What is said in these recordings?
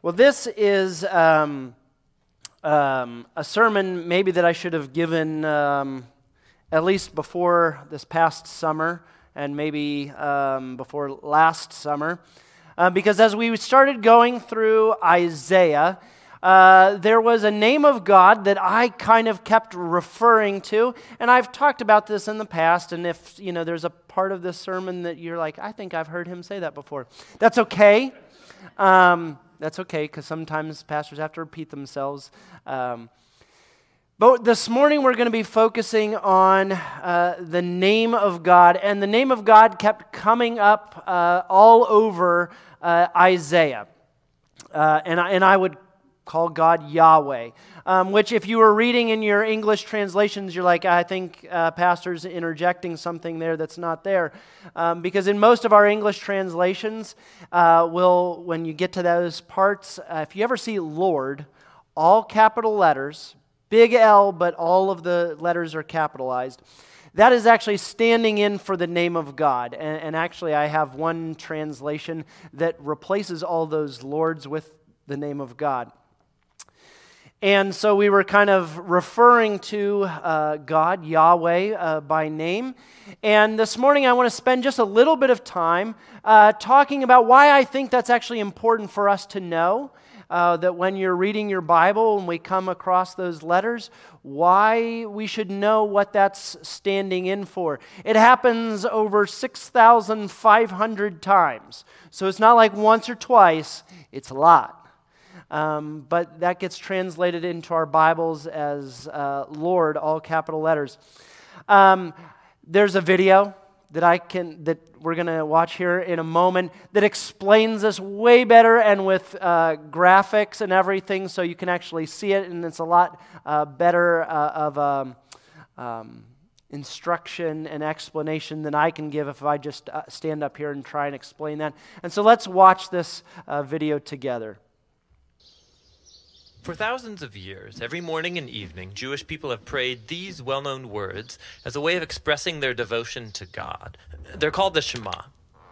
Well, this is um, um, a sermon maybe that I should have given um, at least before this past summer and maybe um, before last summer. Uh, because as we started going through Isaiah, uh, there was a name of God that I kind of kept referring to, and I've talked about this in the past. And if you know, there's a part of this sermon that you're like, I think I've heard him say that before. That's okay. Um, that's okay because sometimes pastors have to repeat themselves. Um, but this morning we're going to be focusing on uh, the name of God, and the name of God kept coming up uh, all over uh, Isaiah. Uh, and, I, and I would call God Yahweh, um, which, if you were reading in your English translations, you're like, I think uh, Pastor's interjecting something there that's not there. Um, because in most of our English translations, uh, will when you get to those parts, uh, if you ever see Lord, all capital letters, big L, but all of the letters are capitalized. That is actually standing in for the name of God. And, and actually, I have one translation that replaces all those lords with the name of God. And so we were kind of referring to uh, God, Yahweh, uh, by name. And this morning I want to spend just a little bit of time uh, talking about why I think that's actually important for us to know. Uh, that when you're reading your Bible and we come across those letters, why we should know what that's standing in for. It happens over 6,500 times. So it's not like once or twice, it's a lot. Um, but that gets translated into our Bibles as uh, Lord, all capital letters. Um, there's a video that I can that we're to watch here in a moment that explains this way better and with uh, graphics and everything, so you can actually see it, and it's a lot uh, better uh, of um, um, instruction and explanation than I can give if I just uh, stand up here and try and explain that. And so let's watch this uh, video together. For thousands of years, every morning and evening, Jewish people have prayed these well known words as a way of expressing their devotion to God. They're called the Shema.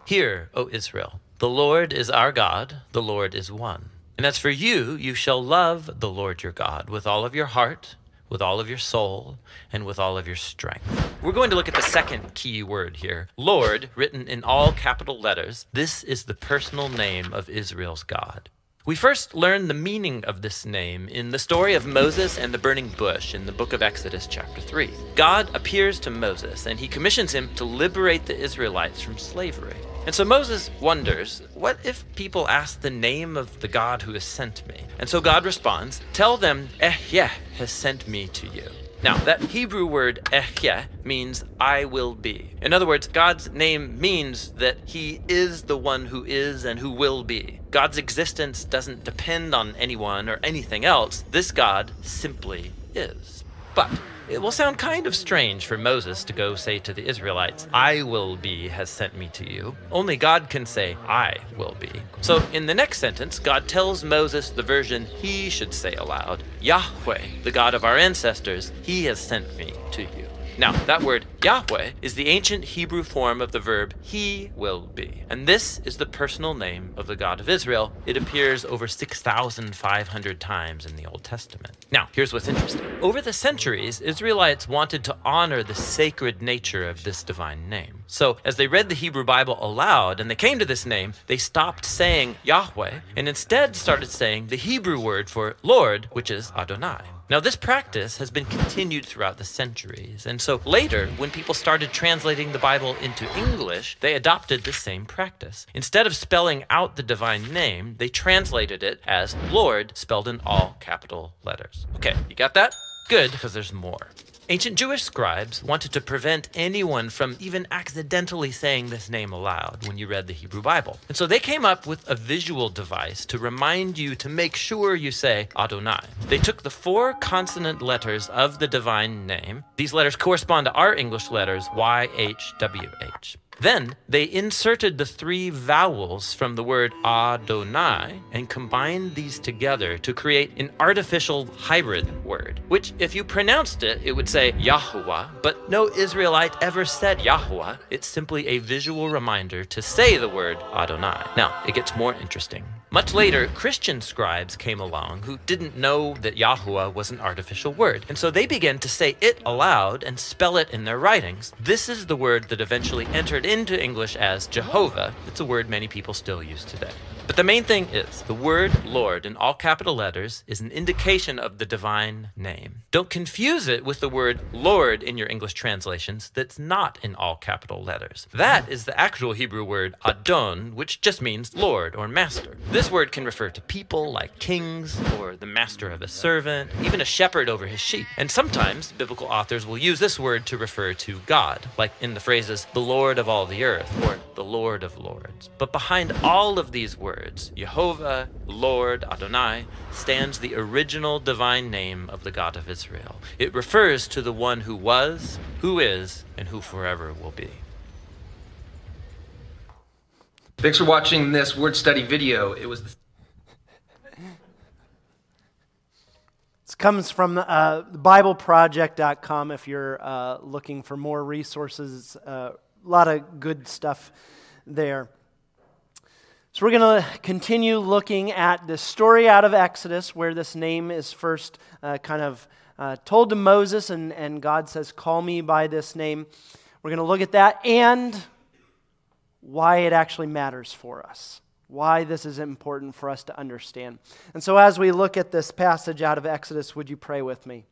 Hear, O Israel, the Lord is our God, the Lord is one. And as for you, you shall love the Lord your God with all of your heart, with all of your soul, and with all of your strength. We're going to look at the second key word here Lord, written in all capital letters. This is the personal name of Israel's God. We first learn the meaning of this name in the story of Moses and the burning bush in the book of Exodus, chapter 3. God appears to Moses and he commissions him to liberate the Israelites from slavery. And so Moses wonders, what if people ask the name of the God who has sent me? And so God responds, Tell them, Ehyeh has sent me to you. Now, that Hebrew word Ehyeh means I will be. In other words, God's name means that He is the one who is and who will be. God's existence doesn't depend on anyone or anything else. This God simply is. But it will sound kind of strange for Moses to go say to the Israelites, I will be has sent me to you. Only God can say, I will be. So in the next sentence, God tells Moses the version he should say aloud Yahweh, the God of our ancestors, he has sent me to you. Now, that word Yahweh is the ancient Hebrew form of the verb he will be. And this is the personal name of the God of Israel. It appears over 6,500 times in the Old Testament. Now, here's what's interesting. Over the centuries, Israelites wanted to honor the sacred nature of this divine name. So, as they read the Hebrew Bible aloud and they came to this name, they stopped saying Yahweh and instead started saying the Hebrew word for Lord, which is Adonai. Now, this practice has been continued throughout the centuries, and so later, when people started translating the Bible into English, they adopted the same practice. Instead of spelling out the divine name, they translated it as Lord, spelled in all capital letters. Okay, you got that? Good, because there's more. Ancient Jewish scribes wanted to prevent anyone from even accidentally saying this name aloud when you read the Hebrew Bible. And so they came up with a visual device to remind you to make sure you say Adonai. They took the four consonant letters of the divine name. These letters correspond to our English letters YHWH. Then they inserted the three vowels from the word Adonai and combined these together to create an artificial hybrid word, which, if you pronounced it, it would say Yahuwah, but no Israelite ever said Yahuwah. It's simply a visual reminder to say the word Adonai. Now, it gets more interesting. Much later, Christian scribes came along who didn't know that Yahuwah was an artificial word, and so they began to say it aloud and spell it in their writings. This is the word that eventually entered into English as Jehovah. It's a word many people still use today. But the main thing is the word Lord in all capital letters is an indication of the divine name. Don't confuse it with the word Lord in your English translations that's not in all capital letters. That is the actual Hebrew word Adon, which just means Lord or master. This word can refer to people like kings or the master of a servant, even a shepherd over his sheep. And sometimes biblical authors will use this word to refer to God, like in the phrases the Lord of all the earth or the Lord of lords. But behind all of these words, words, Jehovah, Lord, Adonai, stands the original divine name of the God of Israel. It refers to the one who was, who is, and who forever will be. Thanks for watching this word study video. It was. This comes from uh, BibleProject.com if you're uh, looking for more resources. Uh, a lot of good stuff there. So, we're going to continue looking at this story out of Exodus where this name is first uh, kind of uh, told to Moses, and, and God says, Call me by this name. We're going to look at that and why it actually matters for us, why this is important for us to understand. And so, as we look at this passage out of Exodus, would you pray with me?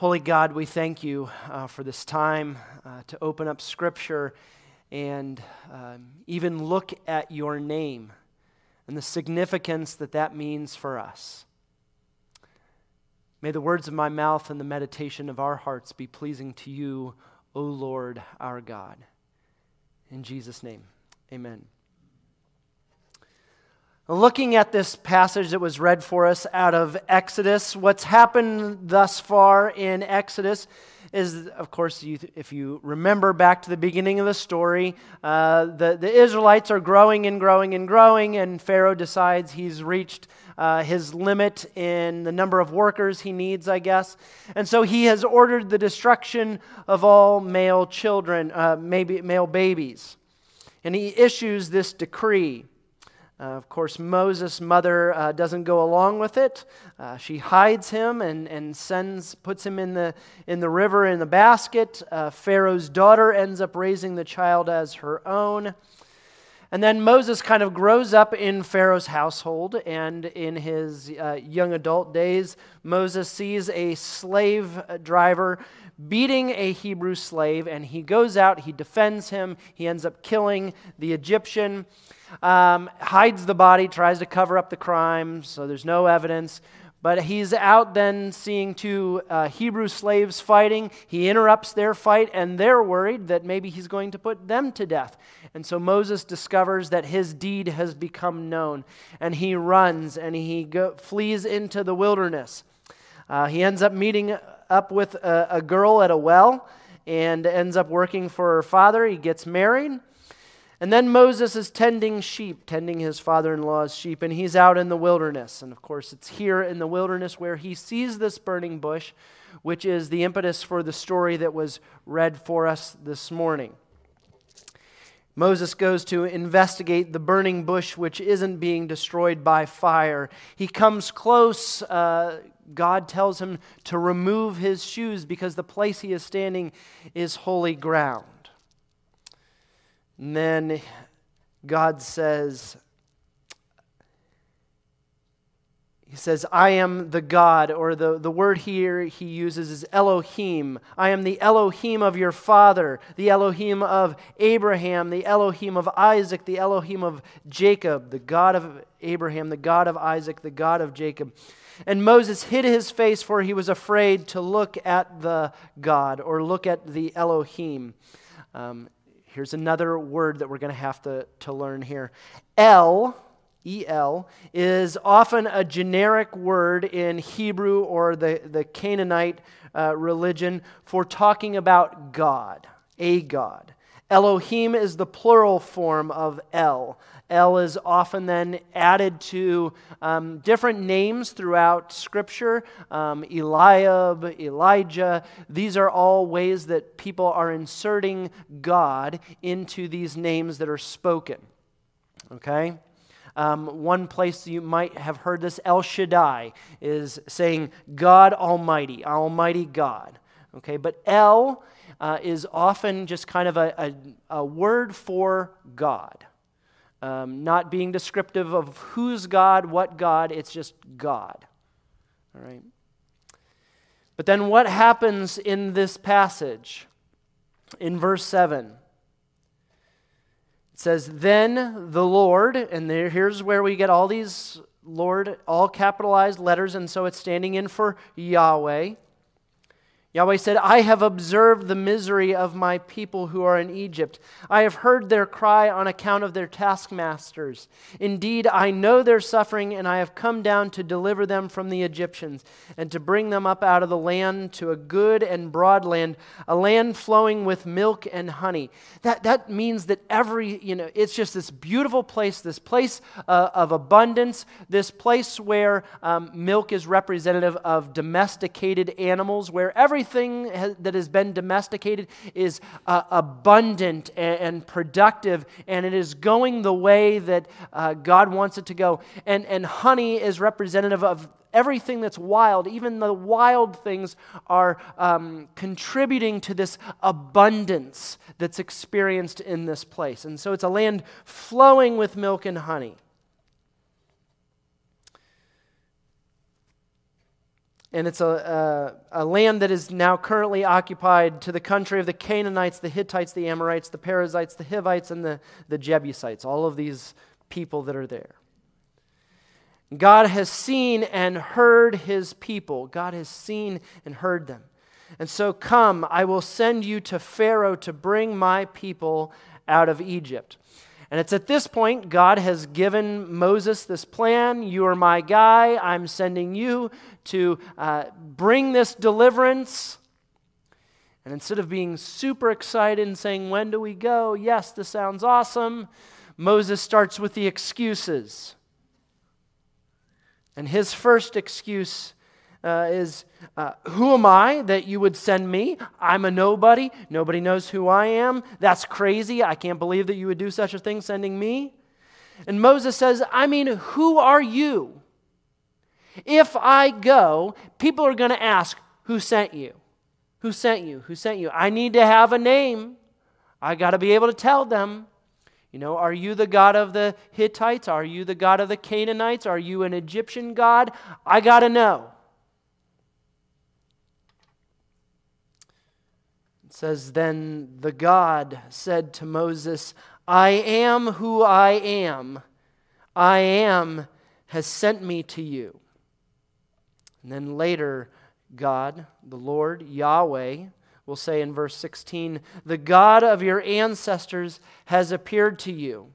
Holy God, we thank you uh, for this time uh, to open up Scripture and um, even look at your name and the significance that that means for us. May the words of my mouth and the meditation of our hearts be pleasing to you, O Lord our God. In Jesus' name, amen. Looking at this passage that was read for us out of Exodus, what's happened thus far in Exodus is, of course, you, if you remember back to the beginning of the story, uh, the, the Israelites are growing and growing and growing, and Pharaoh decides he's reached uh, his limit in the number of workers he needs, I guess. And so he has ordered the destruction of all male children, uh, maybe male babies. And he issues this decree. Uh, of course, Moses' mother uh, doesn't go along with it. Uh, she hides him and, and sends, puts him in the, in the river in the basket. Uh, Pharaoh's daughter ends up raising the child as her own. And then Moses kind of grows up in Pharaoh's household, and in his uh, young adult days, Moses sees a slave driver beating a Hebrew slave, and he goes out, he defends him, he ends up killing the Egyptian um, hides the body, tries to cover up the crime, so there's no evidence. But he's out then seeing two uh, Hebrew slaves fighting. He interrupts their fight, and they're worried that maybe he's going to put them to death. And so Moses discovers that his deed has become known, and he runs and he go, flees into the wilderness. Uh, he ends up meeting up with a, a girl at a well and ends up working for her father. He gets married. And then Moses is tending sheep, tending his father in law's sheep, and he's out in the wilderness. And of course, it's here in the wilderness where he sees this burning bush, which is the impetus for the story that was read for us this morning. Moses goes to investigate the burning bush, which isn't being destroyed by fire. He comes close. Uh, God tells him to remove his shoes because the place he is standing is holy ground. And then God says, He says, I am the God, or the, the word here he uses is Elohim. I am the Elohim of your father, the Elohim of Abraham, the Elohim of Isaac, the Elohim of Jacob, the God of Abraham, the God of Isaac, the God of Jacob. And Moses hid his face, for he was afraid to look at the God or look at the Elohim. Um, Here's another word that we're going to have to, to learn here El El, is often a generic word in Hebrew or the, the Canaanite uh, religion for talking about God, a God. Elohim is the plural form of El. El is often then added to um, different names throughout Scripture um, Eliab, Elijah. These are all ways that people are inserting God into these names that are spoken. Okay? Um, one place you might have heard this, El Shaddai, is saying God Almighty, Almighty God. Okay, but El uh, is often just kind of a, a, a word for God. Um, not being descriptive of who's God, what God, it's just God. All right? But then what happens in this passage? In verse 7, it says, Then the Lord, and there, here's where we get all these Lord, all capitalized letters, and so it's standing in for Yahweh. Yahweh said, I have observed the misery of my people who are in Egypt. I have heard their cry on account of their taskmasters. Indeed, I know their suffering, and I have come down to deliver them from the Egyptians and to bring them up out of the land to a good and broad land, a land flowing with milk and honey. That, that means that every, you know, it's just this beautiful place, this place uh, of abundance, this place where um, milk is representative of domesticated animals, where every everything that has been domesticated is uh, abundant and, productive, and it is going the way that uh, God wants it to go. And, and honey is representative of everything that's wild, even the wild things are um, contributing to this abundance that's experienced in this place. And so it's a land flowing with milk and honey. And it's a, a, a, land that is now currently occupied to the country of the Canaanites, the Hittites, the Amorites, the Perizzites, the Hivites, and the, the Jebusites, all of these people that are there. God has seen and heard his people. God has seen and heard them. And so, come, I will send you to Pharaoh to bring my people out of Egypt. And it's at this point God has given Moses this plan. You are my guy. I'm sending you to uh, bring this deliverance. And instead of being super excited and saying, When do we go? Yes, this sounds awesome. Moses starts with the excuses. And his first excuse uh, is uh, Who am I that you would send me? I'm a nobody. Nobody knows who I am. That's crazy. I can't believe that you would do such a thing sending me. And Moses says, I mean, who are you? If I go, people are going to ask, Who sent you? Who sent you? Who sent you? I need to have a name. I got to be able to tell them. You know, are you the God of the Hittites? Are you the God of the Canaanites? Are you an Egyptian God? I got to know. Says, Then the God said to Moses, I am who I am. I am has sent me to you. And then later, God, the Lord, Yahweh, will say in verse 16, The God of your ancestors has appeared to you.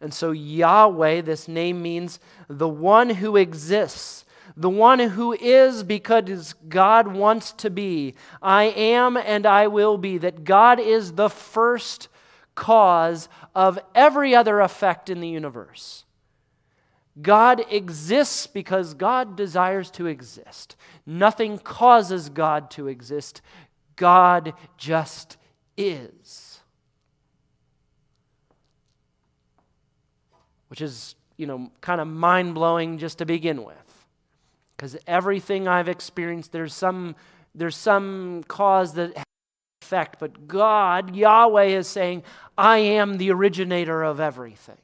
And so, Yahweh, this name means the one who exists the one who is because God wants to be. I am and I will be. That God is the first cause of every other effect in the universe. God exists because God desires to exist. Nothing causes God to exist. God just is. Which is, you know, kind of mind blowing just to begin with. Because everything I've experienced, there's some, there's some cause that effect. But God, Yahweh, is saying, I am the originator of everything.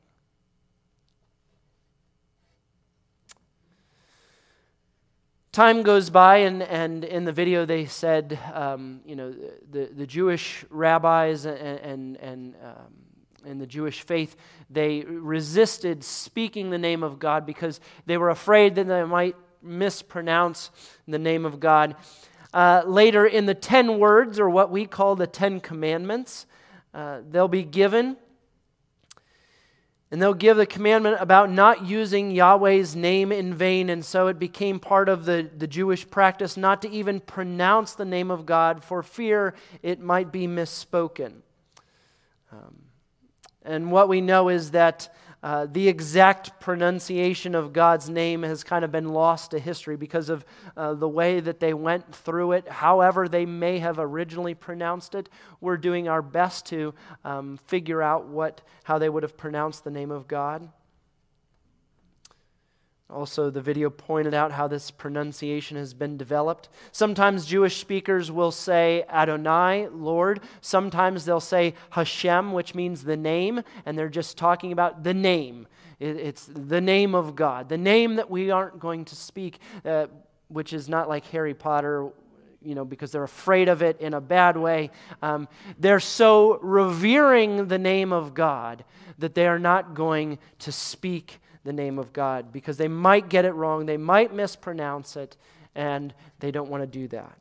Time goes by, and, and in the video they said, um, you know, the, the Jewish rabbis and, and, and um, in the Jewish faith, they resisted speaking the name of God because they were afraid that they might mispronounce the name of God. Uh, later, in the ten words, or what we call the Ten Commandments, uh, they'll be given. And they'll give the commandment about not using Yahweh's name in vain. And so it became part of the, the Jewish practice not to even pronounce the name of God for fear it might be misspoken. Um, and what we know is that uh, the exact pronunciation of God's name has kind of been lost to history because of uh, the way that they went through it. However, they may have originally pronounced it. We're doing our best to um, figure out what, how they would have pronounced the name of God. Also, the video pointed out how this pronunciation has been developed. Sometimes Jewish speakers will say Adonai, Lord. Sometimes they'll say Hashem, which means the name, and they're just talking about the name. It's the name of God, the name that we aren't going to speak, uh, which is not like Harry Potter, you know, because they're afraid of it in a bad way. Um, they're so revering the name of God that they are not going to speak the name of God because they might get it wrong, they might mispronounce it, and they don't want to do that.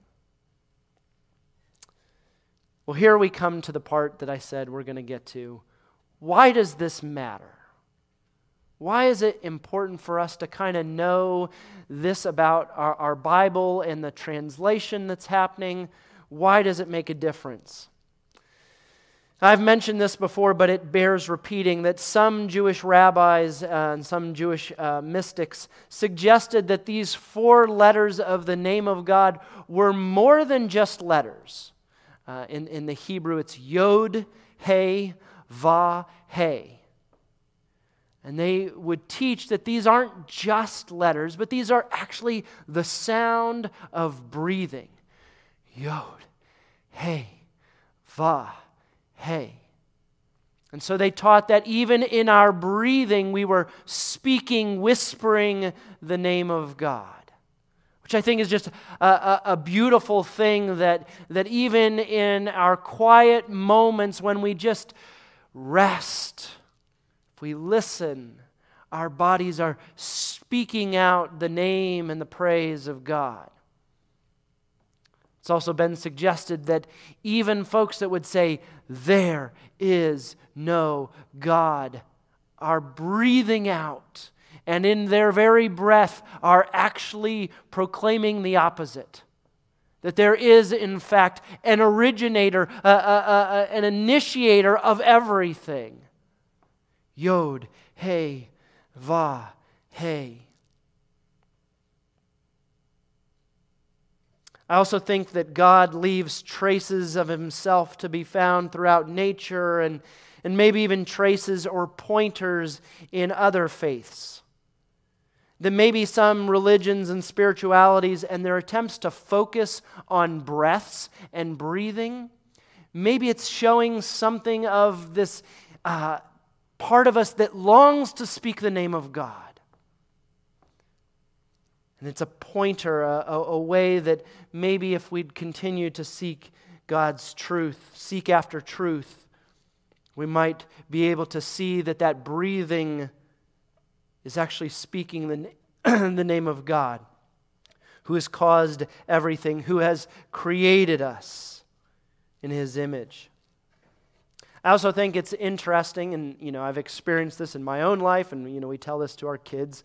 Well, here we come to the part that I said we're going to get to. Why does this matter? Why is it important for us to kind of know this about our, our Bible and the translation that's happening? Why does it make a difference? I've mentioned this before, but it bears repeating that some Jewish rabbis uh, and some Jewish uh, mystics suggested that these four letters of the name of God were more than just letters. Uh, in, in the Hebrew, it's Yod, He, Va, He. And they would teach that these aren't just letters, but these are actually the sound of breathing. Yod, He, Va, hey. And so they taught that even in our breathing, we were speaking, whispering the name of God. Which I think is just a, a, a, beautiful thing that, that even in our quiet moments when we just rest, if we listen, our bodies are speaking out the name and the praise of God. It's also been suggested that even folks that would say, there is no God, are breathing out and in their very breath are actually proclaiming the opposite. That there is, in fact, an originator, uh, uh, uh, an initiator of everything. Yod, hey, Va, He. I also think that God leaves traces of himself to be found throughout nature and, and maybe even traces or pointers in other faiths. That maybe some religions and spiritualities and their attempts to focus on breaths and breathing, maybe it's showing something of this uh, part of us that longs to speak the name of God. And it's a pointer, a, a, a, way that maybe if we'd continue to seek God's truth, seek after truth, we might be able to see that that breathing is actually speaking the, the name of God, who has caused everything, who has created us in his image. I also think it's interesting, and you know, I've experienced this in my own life, and you know, we tell this to our kids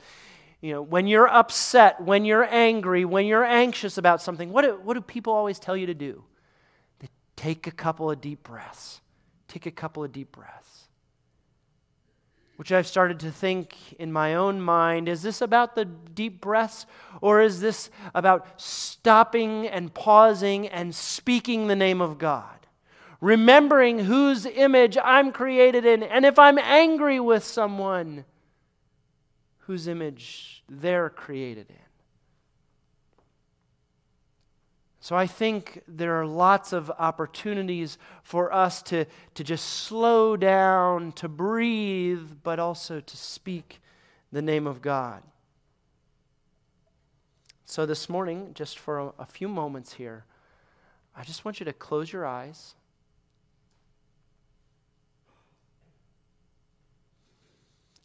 you know, when you're upset, when you're angry, when you're anxious about something, what do, what do people always tell you to do? They take a couple of deep breaths. Take a couple of deep breaths. Which I've started to think in my own mind is this about the deep breaths, or is this about stopping and pausing and speaking the name of God? Remembering whose image I'm created in, and if I'm angry with someone, whose image they're created in. So I think there are lots of opportunities for us to, to just slow down, to breathe, but also to speak the name of God. So this morning, just for a, a few moments here, I just want you to close your eyes.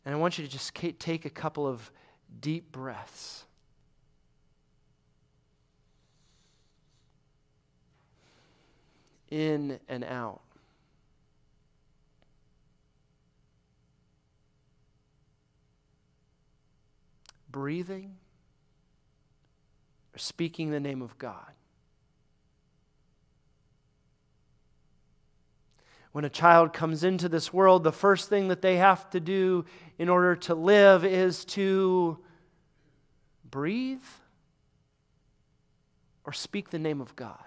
And I want you to just take a couple of deep breaths. In and out. Breathing or speaking the name of God. When a child comes into this world, the first thing that they have to do in order to live is to breathe or speak the name of God.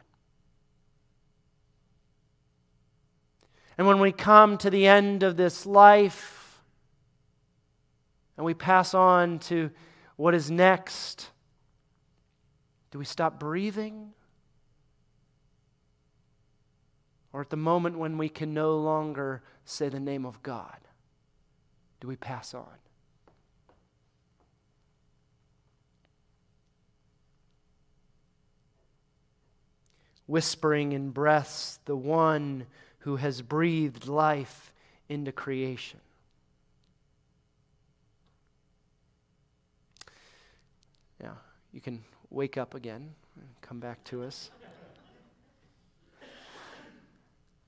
And when we come to the end of this life and we pass on to what is next, do we stop breathing? Or at the moment when we can no longer say the name of God, do we pass on? Whispering in breaths, the one who has breathed life into creation. Yeah, you can wake up again and come back to us.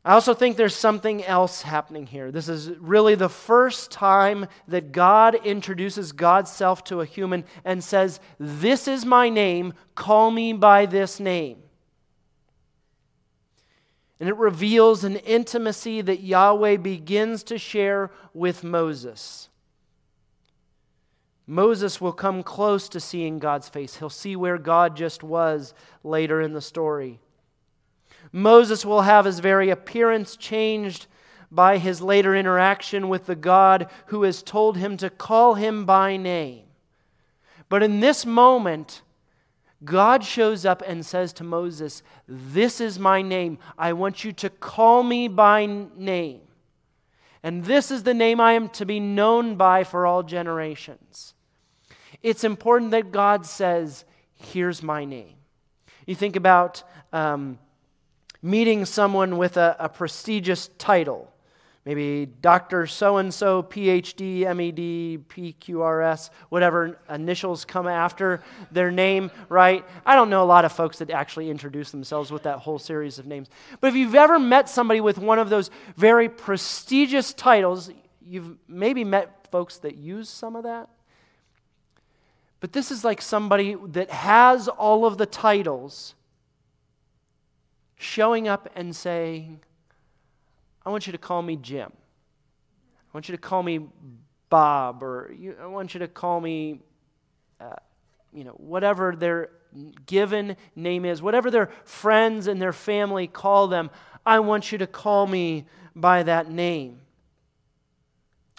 I also think there's something else happening here. This is really the first time that God introduces God's self to a human and says, This is my name, call me by this name. And it reveals an intimacy that Yahweh begins to share with Moses. Moses will come close to seeing God's face. He'll see where God just was later in the story. Moses will have his very appearance changed by his later interaction with the God who has told him to call him by name. But in this moment, God shows up and says to Moses, This is my name. I want you to call me by name. And this is the name I am to be known by for all generations. It's important that God says, Here's my name. You think about um, meeting someone with a, a prestigious title maybe Dr. So and so, PhD, MED, PQRS, whatever initials come after their name, right? I don't know a lot of folks that actually introduce themselves with that whole series of names. But if you've ever met somebody with one of those very prestigious titles, you've maybe met folks that use some of that. But this is like somebody that has all of the titles showing up and saying, I want you to call me Jim. I want you to call me Bob, or you, I want you to call me, uh, you know, whatever their given name is, whatever their friends and their family call them, I want you to call me by that name.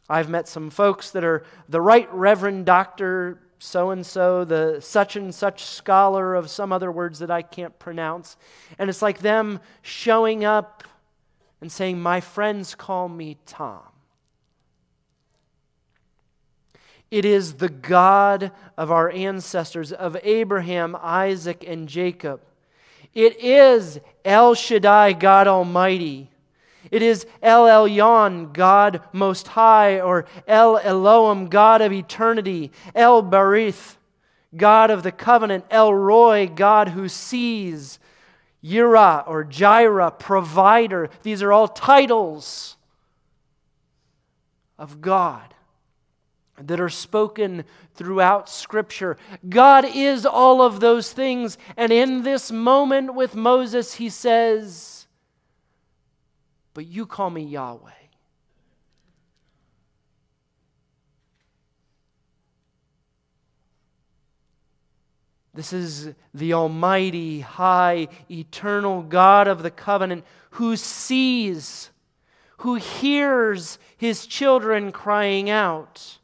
I've met some folks that are the right Reverend Doctor so and so, the such and such scholar of some other words that I can't pronounce. And it's like them showing up and saying, My friends call me Tom. It is the God of our ancestors, of Abraham, Isaac, and Jacob. It is El Shaddai, God Almighty. It is El Elyon, God Most High, or El Olam, God of eternity. El Barith, God of the covenant. El Roi, God who sees. Yireh or Jireh, provider. These are all titles of God that are spoken throughout Scripture. God is all of those things. And in this moment with Moses, he says, But you call me Yahweh. This is the Almighty, High, Eternal God of the covenant who sees, who hears his children crying out,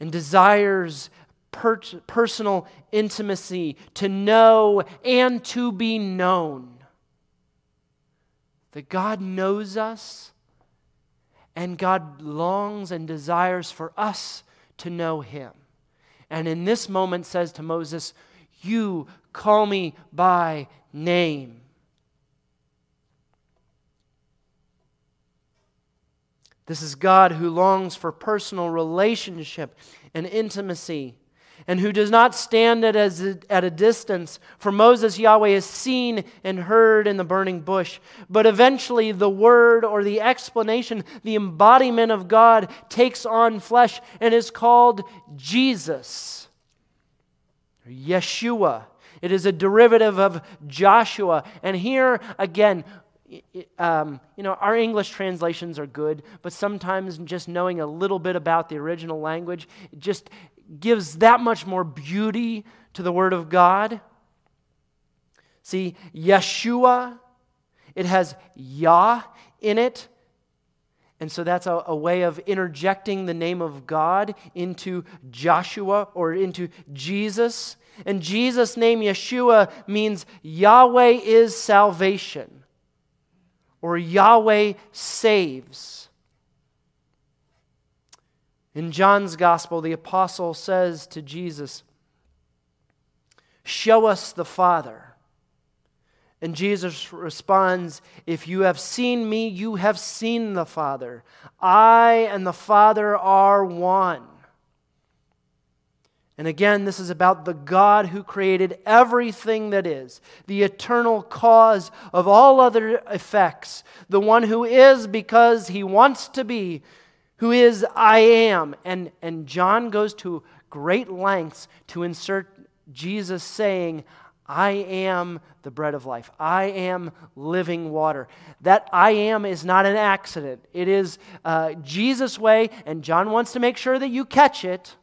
and desires per- personal intimacy to know and to be known. That God knows us and God longs and desires for us to know Him and in this moment says to Moses, You call me by name. This is God who longs for personal relationship and intimacy. And who does not stand at, a, at a distance. For Moses, Yahweh is seen and heard in the burning bush. But eventually, the word or the explanation, the embodiment of God, takes on flesh and is called Jesus, Yeshua. It is a derivative of Joshua. And here, again, um, you know, our English translations are good, but sometimes just knowing a little bit about the original language just gives that much more beauty to the Word of God. See, Yeshua, it has Yah in it. And so that's a, a, way of interjecting the name of God into Joshua or into Jesus. And Jesus' name, Yeshua, means Yahweh is salvation or Yahweh saves. In John's gospel, the apostle says to Jesus, Show us the Father. And Jesus responds, If you have seen me, you have seen the Father. I and the Father are one. And again, this is about the God who created everything that is, the eternal cause of all other effects, the one who is because he wants to be, who is I am. And, and John goes to great lengths to insert Jesus saying, I am the bread of life. I am living water. That I am is not an accident. It is uh, Jesus' way, and John wants to make sure that you catch it.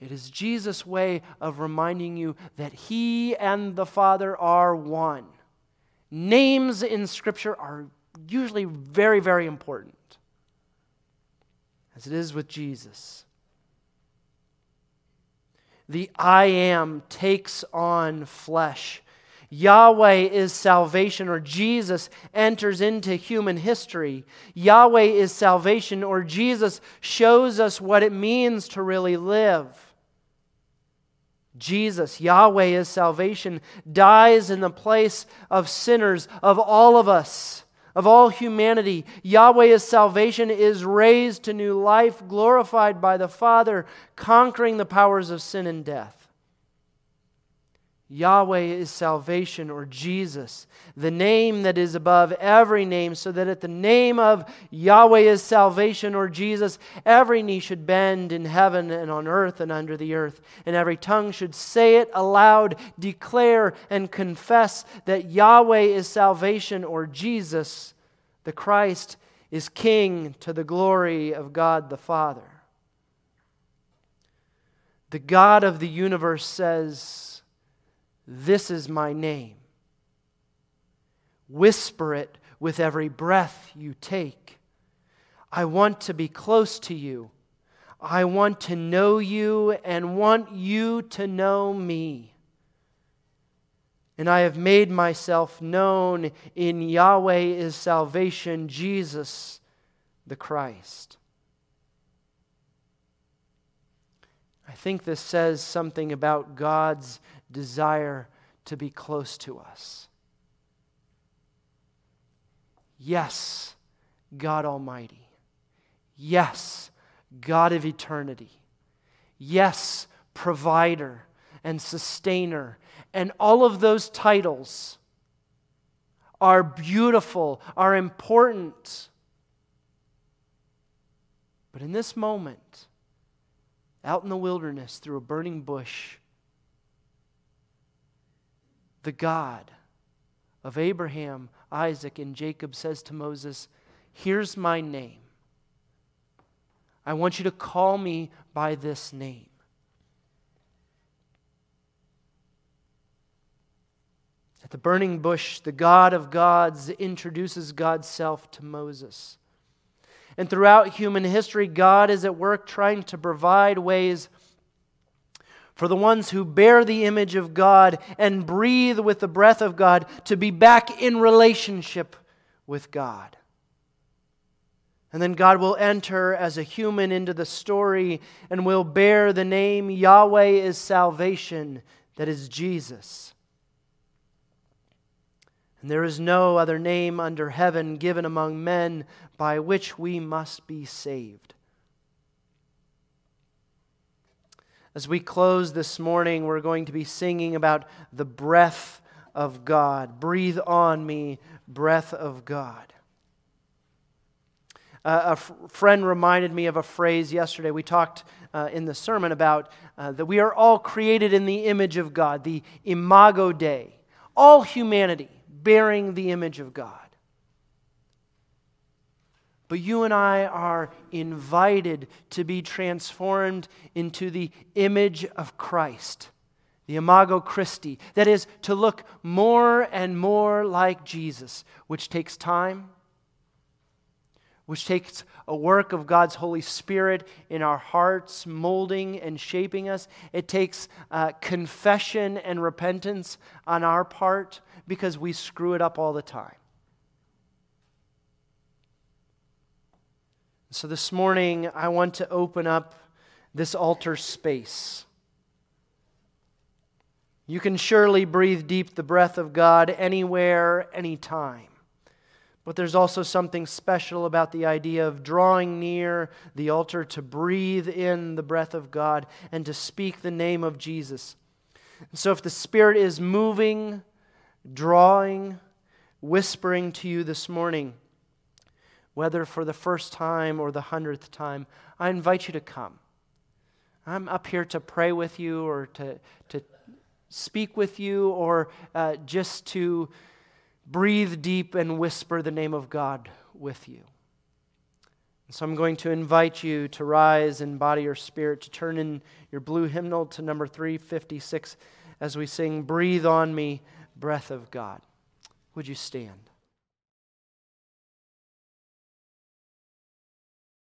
It is Jesus' way of reminding you that He and the Father are one. Names in Scripture are usually very, very important, as it is with Jesus. The I am takes on flesh. Yahweh is salvation, or Jesus enters into human history. Yahweh is salvation, or Jesus shows us what it means to really live. Jesus, Yahweh is salvation, dies in the place of sinners, of all of us, of all humanity. Yahweh is salvation, is raised to new life, glorified by the Father, conquering the powers of sin and death. Yahweh is salvation or Jesus, the name that is above every name, so that at the name of Yahweh is salvation or Jesus, every knee should bend in heaven and on earth and under the earth, and every tongue should say it aloud, declare and confess that Yahweh is salvation or Jesus, the Christ, is King to the glory of God the Father. The God of the universe says, this is my name. Whisper it with every breath you take. I want to be close to you. I want to know you and want you to know me. And I have made myself known in Yahweh is salvation, Jesus the Christ. I think this says something about God's desire to be close to us. Yes, God Almighty. Yes, God of eternity. Yes, provider and sustainer. And all of those titles are beautiful, are important. But in this moment, out in the wilderness through a burning bush, the God of Abraham, Isaac, and Jacob says to Moses, Here's my name. I want you to call me by this name. At the burning bush, the God of gods introduces God's self to Moses. And throughout human history, God is at work trying to provide ways for the ones who bear the image of God and breathe with the breath of God to be back in relationship with God. And then God will enter as a human into the story and will bear the name Yahweh is salvation, that is Jesus. And there is no other name under heaven given among men by which we must be saved. As we close this morning, we're going to be singing about the breath of God. Breathe on me, breath of God. Uh, a f- friend reminded me of a phrase yesterday. We talked uh, in the sermon about uh, that we are all created in the image of God, the imago Dei, all humanity bearing the image of God. But you and I are invited to be transformed into the image of Christ, the imago Christi. That is, to look more and more like Jesus, which takes time, which takes a work of God's Holy Spirit in our hearts, molding and shaping us. It takes uh, confession and repentance on our part because we screw it up all the time. So this morning, I want to open up this altar space. You can surely breathe deep the breath of God anywhere, anytime. But there's also something special about the idea of drawing near the altar to breathe in the breath of God and to speak the name of Jesus. So if the Spirit is moving, drawing, whispering to you this morning, whether for the first time or the hundredth time, I invite you to come. I'm up here to pray with you or to, to speak with you or uh, just to breathe deep and whisper the name of God with you. So I'm going to invite you to rise in body or spirit, to turn in your blue hymnal to number 356 as we sing, Breathe on Me, Breath of God. Would you stand?